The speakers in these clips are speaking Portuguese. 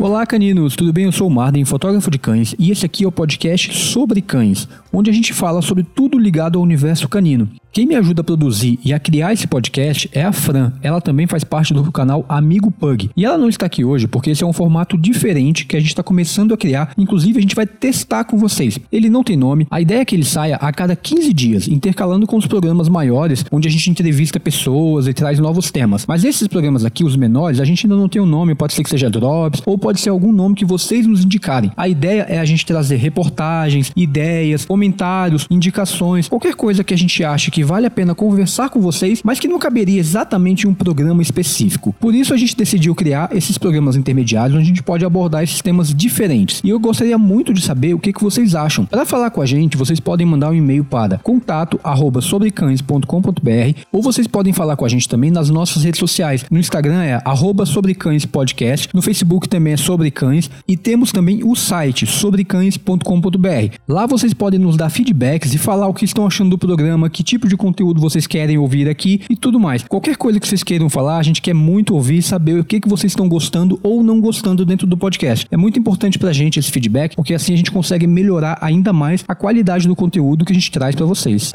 Olá, caninos, tudo bem? Eu sou o Marden, fotógrafo de cães, e esse aqui é o podcast sobre cães, onde a gente fala sobre tudo ligado ao universo canino. Quem me ajuda a produzir e a criar esse podcast é a Fran. Ela também faz parte do canal Amigo Pug. E ela não está aqui hoje porque esse é um formato diferente que a gente está começando a criar. Inclusive, a gente vai testar com vocês. Ele não tem nome. A ideia é que ele saia a cada 15 dias, intercalando com os programas maiores, onde a gente entrevista pessoas e traz novos temas. Mas esses programas aqui, os menores, a gente ainda não tem um nome. Pode ser que seja Drops ou pode ser algum nome que vocês nos indicarem. A ideia é a gente trazer reportagens, ideias, comentários, indicações, qualquer coisa que a gente ache que vale a pena conversar com vocês, mas que não caberia exatamente em um programa específico. Por isso a gente decidiu criar esses programas intermediários onde a gente pode abordar esses temas diferentes. E eu gostaria muito de saber o que, que vocês acham. Para falar com a gente, vocês podem mandar um e-mail para contato@sobrecães.com.br ou vocês podem falar com a gente também nas nossas redes sociais. No Instagram é @sobrecãespodcast, no Facebook também é sobre cães e temos também o site sobrecães.com.br. Lá vocês podem nos dar feedbacks e falar o que estão achando do programa, que tipo de conteúdo vocês querem ouvir aqui e tudo mais. Qualquer coisa que vocês queiram falar, a gente quer muito ouvir, saber o que, que vocês estão gostando ou não gostando dentro do podcast. É muito importante pra gente esse feedback, porque assim a gente consegue melhorar ainda mais a qualidade do conteúdo que a gente traz para vocês.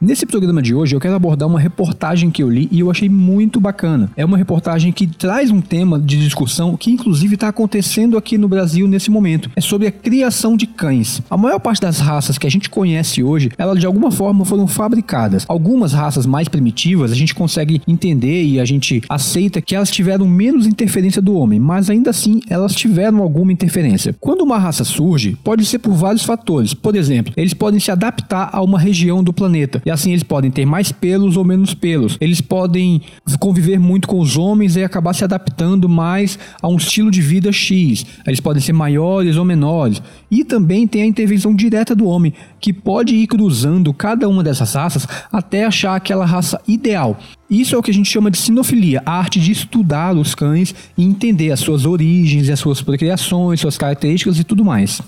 Nesse programa de hoje eu quero abordar uma reportagem que eu li e eu achei muito bacana. É uma reportagem que traz um tema de discussão que inclusive está acontecendo aqui no Brasil nesse momento. É sobre a criação de cães. A maior parte das raças que a gente conhece hoje, elas de alguma forma foram fabricadas. Algumas raças mais primitivas a gente consegue entender e a gente aceita que elas tiveram menos interferência do homem, mas ainda assim elas tiveram alguma interferência. Quando uma raça surge, pode ser por vários fatores. Por exemplo, eles podem se adaptar a uma região do planeta e assim eles podem ter mais pelos ou menos pelos. Eles podem conviver muito com os homens e acabar se adaptando mais a um estilo de vida X. Eles podem ser maiores ou menores. E também tem a intervenção direta do homem, que pode ir cruzando cada uma dessas raças até achar aquela raça ideal. Isso é o que a gente chama de sinofilia, a arte de estudar os cães e entender as suas origens, as suas procriações, suas características e tudo mais.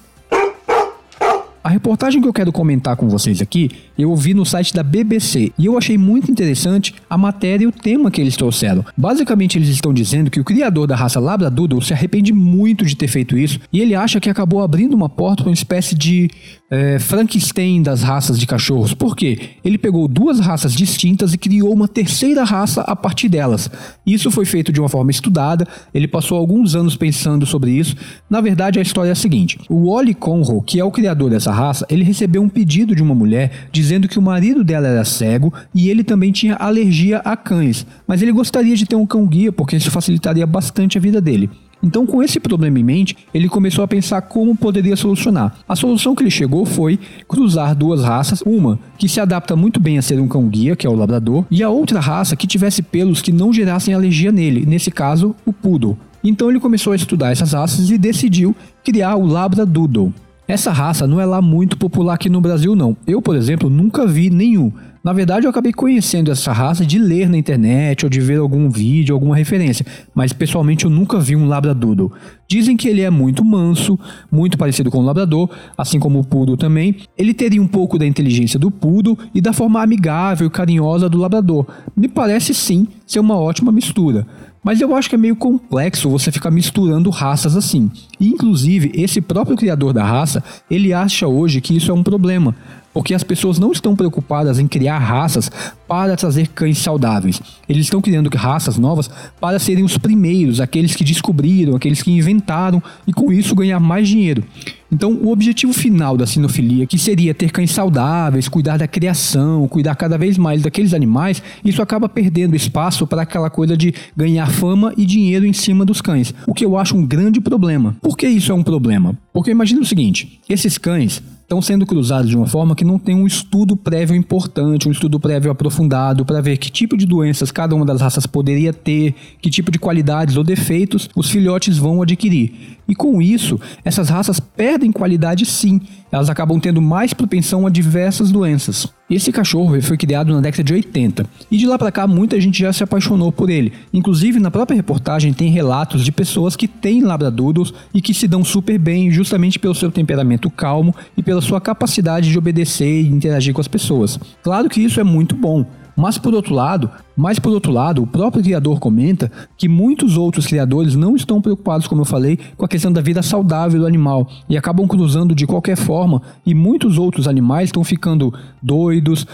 A reportagem que eu quero comentar com vocês aqui, eu ouvi no site da BBC e eu achei muito interessante a matéria e o tema que eles trouxeram. Basicamente, eles estão dizendo que o criador da raça Labradoodle se arrepende muito de ter feito isso e ele acha que acabou abrindo uma porta para uma espécie de é, Frankenstein das raças de cachorros. Por quê? Ele pegou duas raças distintas e criou uma terceira raça a partir delas. Isso foi feito de uma forma estudada, ele passou alguns anos pensando sobre isso. Na verdade, a história é a seguinte: o Wally Conroe, que é o criador dessa raça, ele recebeu um pedido de uma mulher dizendo que o marido dela era cego e ele também tinha alergia a cães, mas ele gostaria de ter um cão guia porque isso facilitaria bastante a vida dele. Então, com esse problema em mente, ele começou a pensar como poderia solucionar. A solução que ele chegou foi cruzar duas raças, uma que se adapta muito bem a ser um cão guia, que é o labrador, e a outra raça que tivesse pelos que não gerassem alergia nele, nesse caso, o poodle. Então ele começou a estudar essas raças e decidiu criar o Labradoodle. Essa raça não é lá muito popular aqui no Brasil não. Eu, por exemplo, nunca vi nenhum. Na verdade, eu acabei conhecendo essa raça de ler na internet ou de ver algum vídeo, alguma referência, mas pessoalmente eu nunca vi um labradoodle. Dizem que ele é muito manso, muito parecido com o labrador, assim como o poodle também. Ele teria um pouco da inteligência do poodle e da forma amigável e carinhosa do labrador. Me parece sim ser uma ótima mistura. Mas eu acho que é meio complexo você ficar misturando raças assim. E, inclusive, esse próprio criador da raça, ele acha hoje que isso é um problema, porque as pessoas não estão preocupadas em criar raças para trazer cães saudáveis. Eles estão criando raças novas para serem os primeiros, aqueles que descobriram, aqueles que inventaram e com isso ganhar mais dinheiro. Então, o objetivo final da sinofilia, que seria ter cães saudáveis, cuidar da criação, cuidar cada vez mais daqueles animais, isso acaba perdendo espaço para aquela coisa de ganhar fama e dinheiro em cima dos cães, o que eu acho um grande problema. Por que isso é um problema? Porque imagina o seguinte: esses cães estão sendo cruzados de uma forma que não tem um estudo prévio importante, um estudo prévio aprofundado para ver que tipo de doenças cada uma das raças poderia ter, que tipo de qualidades ou defeitos os filhotes vão adquirir. E com isso, essas raças perdem qualidade sim, elas acabam tendo mais propensão a diversas doenças. Esse cachorro foi criado na década de 80 e de lá para cá muita gente já se apaixonou por ele. Inclusive na própria reportagem tem relatos de pessoas que têm labradoodles e que se dão super bem justamente pelo seu temperamento calmo e pela sua capacidade de obedecer e interagir com as pessoas. Claro que isso é muito bom, Mas por outro lado, mas por outro lado, o próprio criador comenta que muitos outros criadores não estão preocupados, como eu falei, com a questão da vida saudável do animal e acabam cruzando de qualquer forma e muitos outros animais estão ficando doidos.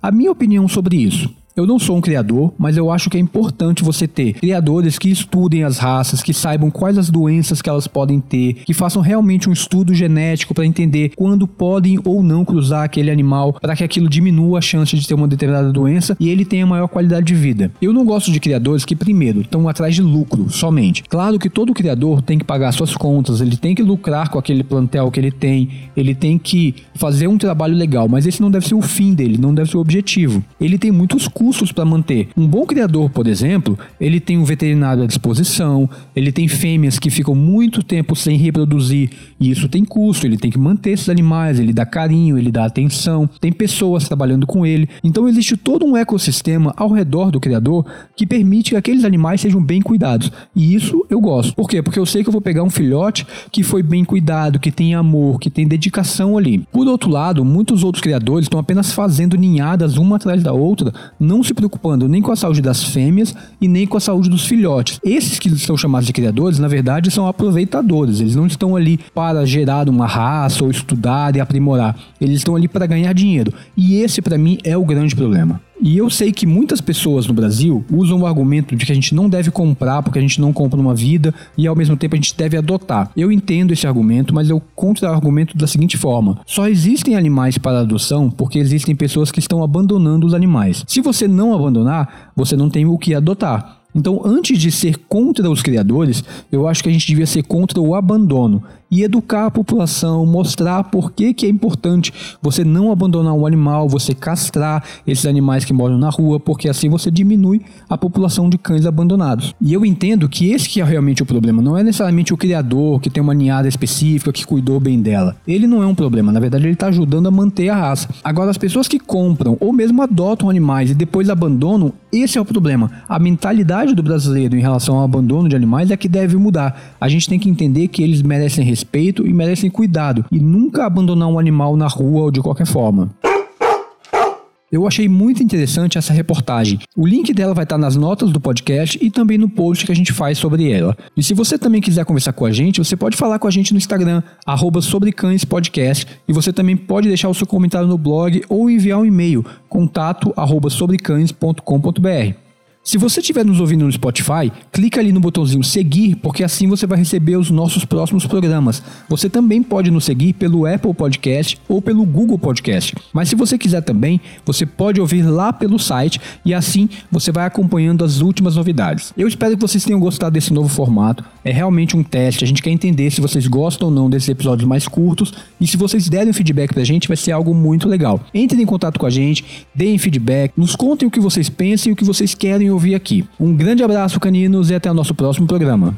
A minha opinião sobre isso eu não sou um criador, mas eu acho que é importante você ter criadores que estudem as raças, que saibam quais as doenças que elas podem ter, que façam realmente um estudo genético para entender quando podem ou não cruzar aquele animal para que aquilo diminua a chance de ter uma determinada doença e ele tenha maior qualidade de vida. Eu não gosto de criadores que, primeiro, estão atrás de lucro somente. Claro que todo criador tem que pagar suas contas, ele tem que lucrar com aquele plantel que ele tem, ele tem que fazer um trabalho legal, mas esse não deve ser o fim dele, não deve ser o objetivo. Ele tem muitos custos custos para manter. Um bom criador, por exemplo, ele tem um veterinário à disposição, ele tem fêmeas que ficam muito tempo sem reproduzir e isso tem custo, ele tem que manter esses animais, ele dá carinho, ele dá atenção, tem pessoas trabalhando com ele. Então existe todo um ecossistema ao redor do criador que permite que aqueles animais sejam bem cuidados. E isso eu gosto. Por quê? Porque eu sei que eu vou pegar um filhote que foi bem cuidado, que tem amor, que tem dedicação ali. Por outro lado, muitos outros criadores estão apenas fazendo ninhadas uma atrás da outra, não não se preocupando nem com a saúde das fêmeas e nem com a saúde dos filhotes. Esses que são chamados de criadores, na verdade, são aproveitadores. Eles não estão ali para gerar uma raça ou estudar e aprimorar. Eles estão ali para ganhar dinheiro. E esse, para mim, é o grande problema. E eu sei que muitas pessoas no Brasil usam o argumento de que a gente não deve comprar porque a gente não compra uma vida e ao mesmo tempo a gente deve adotar. Eu entendo esse argumento, mas eu contra-argumento da seguinte forma: só existem animais para adoção porque existem pessoas que estão abandonando os animais. Se você não abandonar, você não tem o que adotar. Então, antes de ser contra os criadores, eu acho que a gente devia ser contra o abandono e educar a população, mostrar por que, que é importante você não abandonar um animal, você castrar esses animais que moram na rua, porque assim você diminui a população de cães abandonados. E eu entendo que esse que é realmente o problema, não é necessariamente o criador que tem uma ninhada específica que cuidou bem dela. Ele não é um problema, na verdade ele está ajudando a manter a raça. Agora as pessoas que compram ou mesmo adotam animais e depois abandonam, esse é o problema. A mentalidade do brasileiro em relação ao abandono de animais é que deve mudar. A gente tem que entender que eles merecem respeito e merecem cuidado e nunca abandonar um animal na rua ou de qualquer forma. Eu achei muito interessante essa reportagem. O link dela vai estar nas notas do podcast e também no post que a gente faz sobre ela. E se você também quiser conversar com a gente, você pode falar com a gente no Instagram, sobrecãespodcast, e você também pode deixar o seu comentário no blog ou enviar um e-mail, contato sobrecães.com.br. Se você estiver nos ouvindo no Spotify, clica ali no botãozinho seguir, porque assim você vai receber os nossos próximos programas. Você também pode nos seguir pelo Apple Podcast ou pelo Google Podcast. Mas se você quiser também, você pode ouvir lá pelo site e assim você vai acompanhando as últimas novidades. Eu espero que vocês tenham gostado desse novo formato. É realmente um teste, a gente quer entender se vocês gostam ou não desses episódios mais curtos e se vocês derem feedback pra gente, vai ser algo muito legal. Entrem em contato com a gente, deem feedback, nos contem o que vocês pensam e o que vocês querem ouvir aqui. Um grande abraço, caninos, e até o nosso próximo programa.